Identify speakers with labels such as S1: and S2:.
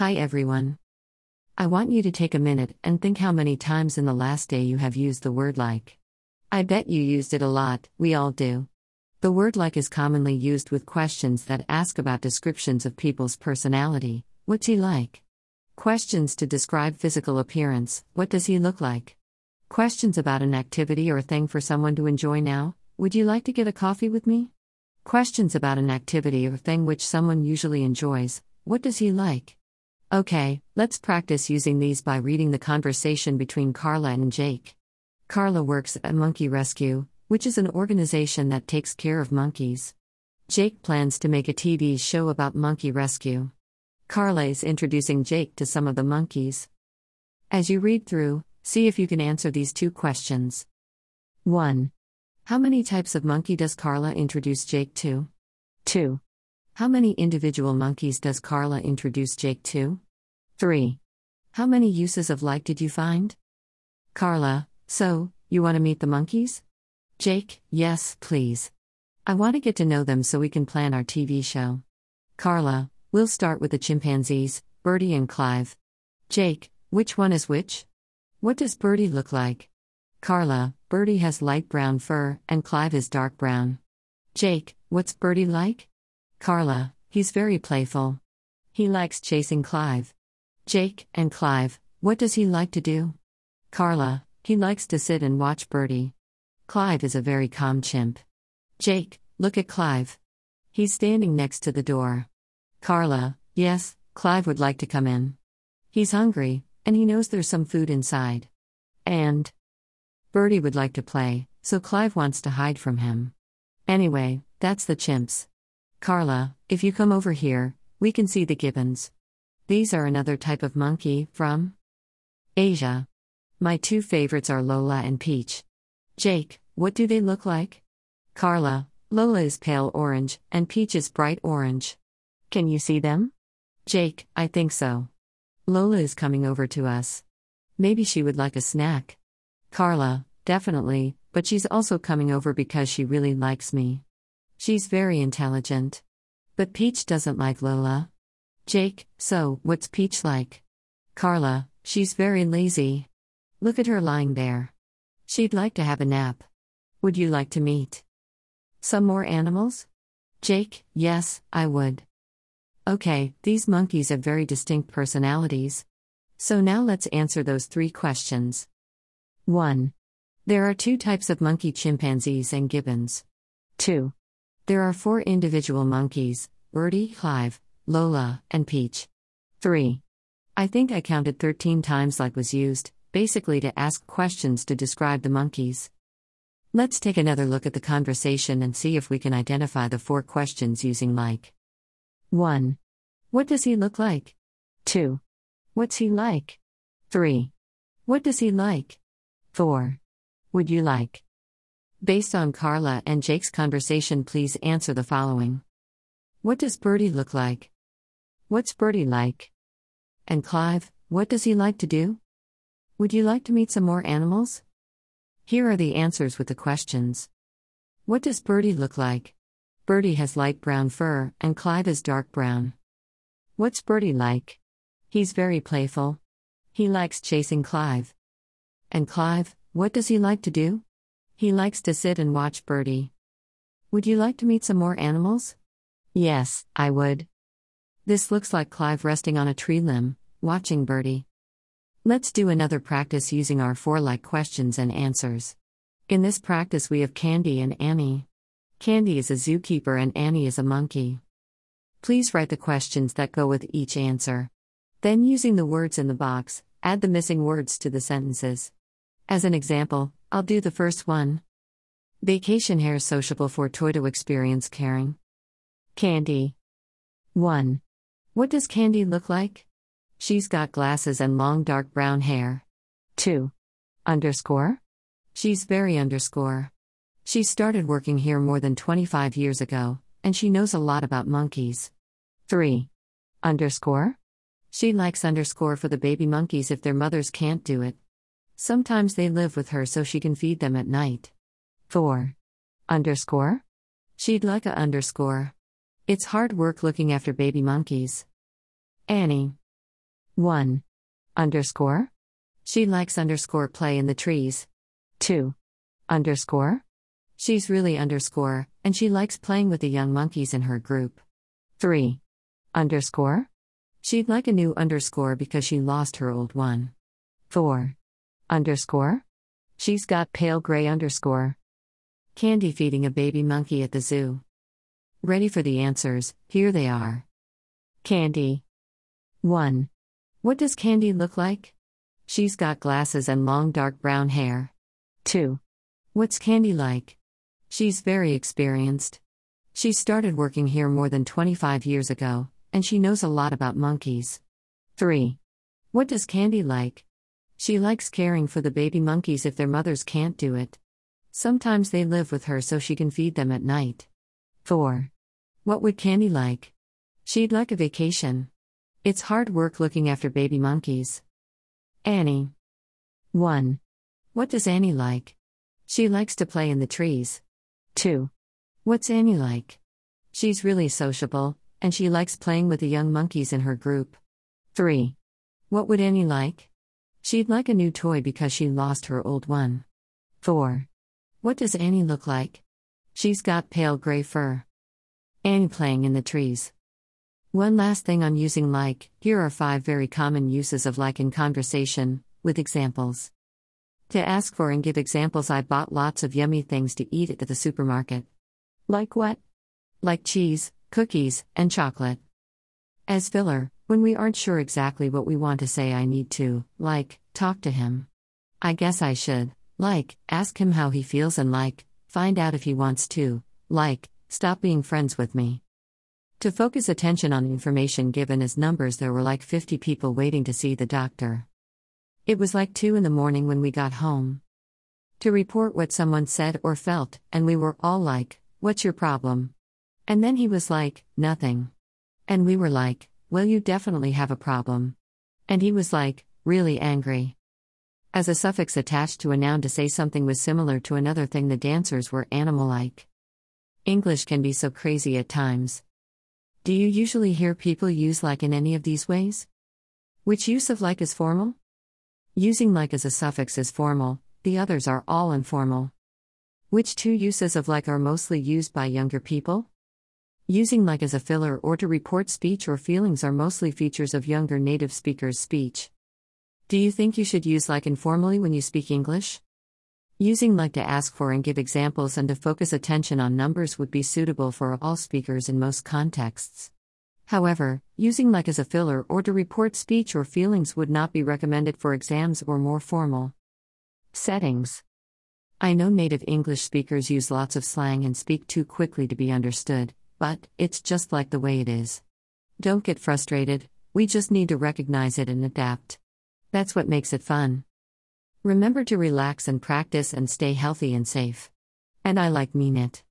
S1: Hi everyone. I want you to take a minute and think how many times in the last day you have used the word like. I bet you used it a lot, we all do. The word like is commonly used with questions that ask about descriptions of people's personality. What's he like? Questions to describe physical appearance. What does he look like? Questions about an activity or thing for someone to enjoy now. Would you like to get a coffee with me? Questions about an activity or thing which someone usually enjoys. What does he like? Okay, let's practice using these by reading the conversation between Carla and Jake. Carla works at Monkey Rescue, which is an organization that takes care of monkeys. Jake plans to make a TV show about monkey rescue. Carla is introducing Jake to some of the monkeys. As you read through, see if you can answer these two questions. 1. How many types of monkey does Carla introduce Jake to? 2. How many individual monkeys does Carla introduce Jake to? 3. How many uses of like did you find? Carla, so, you want to meet the monkeys? Jake, yes, please. I want to get to know them so we can plan our TV show. Carla, we'll start with the chimpanzees, Birdie and Clive. Jake, which one is which? What does Birdie look like? Carla, Birdie has light brown fur, and Clive is dark brown. Jake, what's Birdie like? Carla, he's very playful. He likes chasing Clive. Jake, and Clive, what does he like to do? Carla, he likes to sit and watch Birdie. Clive is a very calm chimp. Jake, look at Clive. He's standing next to the door. Carla, yes, Clive would like to come in. He's hungry, and he knows there's some food inside. And Birdie would like to play, so Clive wants to hide from him. Anyway, that's the chimps. Carla, if you come over here, we can see the gibbons. These are another type of monkey from Asia. My two favorites are Lola and Peach. Jake, what do they look like? Carla, Lola is pale orange, and Peach is bright orange. Can you see them? Jake, I think so. Lola is coming over to us. Maybe she would like a snack. Carla, definitely, but she's also coming over because she really likes me. She's very intelligent. But Peach doesn't like Lola. Jake, so, what's Peach like? Carla, she's very lazy. Look at her lying there. She'd like to have a nap. Would you like to meet some more animals? Jake, yes, I would. Okay, these monkeys have very distinct personalities. So now let's answer those three questions. 1. There are two types of monkey chimpanzees and gibbons. 2. There are four individual monkeys Birdie, Clive, Lola, and Peach. 3. I think I counted 13 times like was used, basically to ask questions to describe the monkeys. Let's take another look at the conversation and see if we can identify the four questions using like. 1. What does he look like? 2. What's he like? 3. What does he like? 4. Would you like? Based on Carla and Jake's conversation, please answer the following What does Birdie look like? What's Birdie like? And Clive, what does he like to do? Would you like to meet some more animals? Here are the answers with the questions. What does Birdie look like? Birdie has light brown fur, and Clive is dark brown. What's Birdie like? He's very playful. He likes chasing Clive. And Clive, what does he like to do? He likes to sit and watch Birdie. Would you like to meet some more animals? Yes, I would. This looks like Clive resting on a tree limb, watching Birdie. Let's do another practice using our four like questions and answers. In this practice, we have Candy and Annie. Candy is a zookeeper and Annie is a monkey. Please write the questions that go with each answer. Then, using the words in the box, add the missing words to the sentences. As an example, I'll do the first one. Vacation hair sociable for toy to experience caring. Candy. 1. What does Candy look like? She's got glasses and long dark brown hair. 2. Underscore? She's very underscore. She started working here more than 25 years ago, and she knows a lot about monkeys. 3. Underscore? She likes underscore for the baby monkeys if their mothers can't do it. Sometimes they live with her so she can feed them at night. 4. Underscore? She'd like a underscore. It's hard work looking after baby monkeys. Annie. 1. Underscore? She likes underscore play in the trees. 2. Underscore? She's really underscore, and she likes playing with the young monkeys in her group. 3. Underscore? She'd like a new underscore because she lost her old one. 4. Underscore? She's got pale gray underscore. Candy feeding a baby monkey at the zoo. Ready for the answers, here they are. Candy. 1. What does Candy look like? She's got glasses and long dark brown hair. 2. What's Candy like? She's very experienced. She started working here more than 25 years ago, and she knows a lot about monkeys. 3. What does Candy like? She likes caring for the baby monkeys if their mothers can't do it. Sometimes they live with her so she can feed them at night. 4. What would Candy like? She'd like a vacation. It's hard work looking after baby monkeys. Annie. 1. What does Annie like? She likes to play in the trees. 2. What's Annie like? She's really sociable, and she likes playing with the young monkeys in her group. 3. What would Annie like? She'd like a new toy because she lost her old one. 4. What does Annie look like? She's got pale gray fur. Annie playing in the trees. One last thing on using like here are five very common uses of like in conversation, with examples. To ask for and give examples, I bought lots of yummy things to eat at the supermarket. Like what? Like cheese, cookies, and chocolate. As filler, when we aren't sure exactly what we want to say, I need to, like, talk to him. I guess I should, like, ask him how he feels and, like, find out if he wants to, like, stop being friends with me. To focus attention on information given as numbers, there were like 50 people waiting to see the doctor. It was like 2 in the morning when we got home. To report what someone said or felt, and we were all like, What's your problem? And then he was like, Nothing. And we were like, Well, you definitely have a problem. And he was like, Really angry. As a suffix attached to a noun to say something was similar to another thing, the dancers were animal like. English can be so crazy at times. Do you usually hear people use like in any of these ways? Which use of like is formal? Using like as a suffix is formal, the others are all informal. Which two uses of like are mostly used by younger people? Using like as a filler or to report speech or feelings are mostly features of younger native speakers' speech. Do you think you should use like informally when you speak English? Using like to ask for and give examples and to focus attention on numbers would be suitable for all speakers in most contexts. However, using like as a filler or to report speech or feelings would not be recommended for exams or more formal settings. I know native English speakers use lots of slang and speak too quickly to be understood, but it's just like the way it is. Don't get frustrated, we just need to recognize it and adapt. That's what makes it fun. Remember to relax and practice and stay healthy and safe. And I like mean it.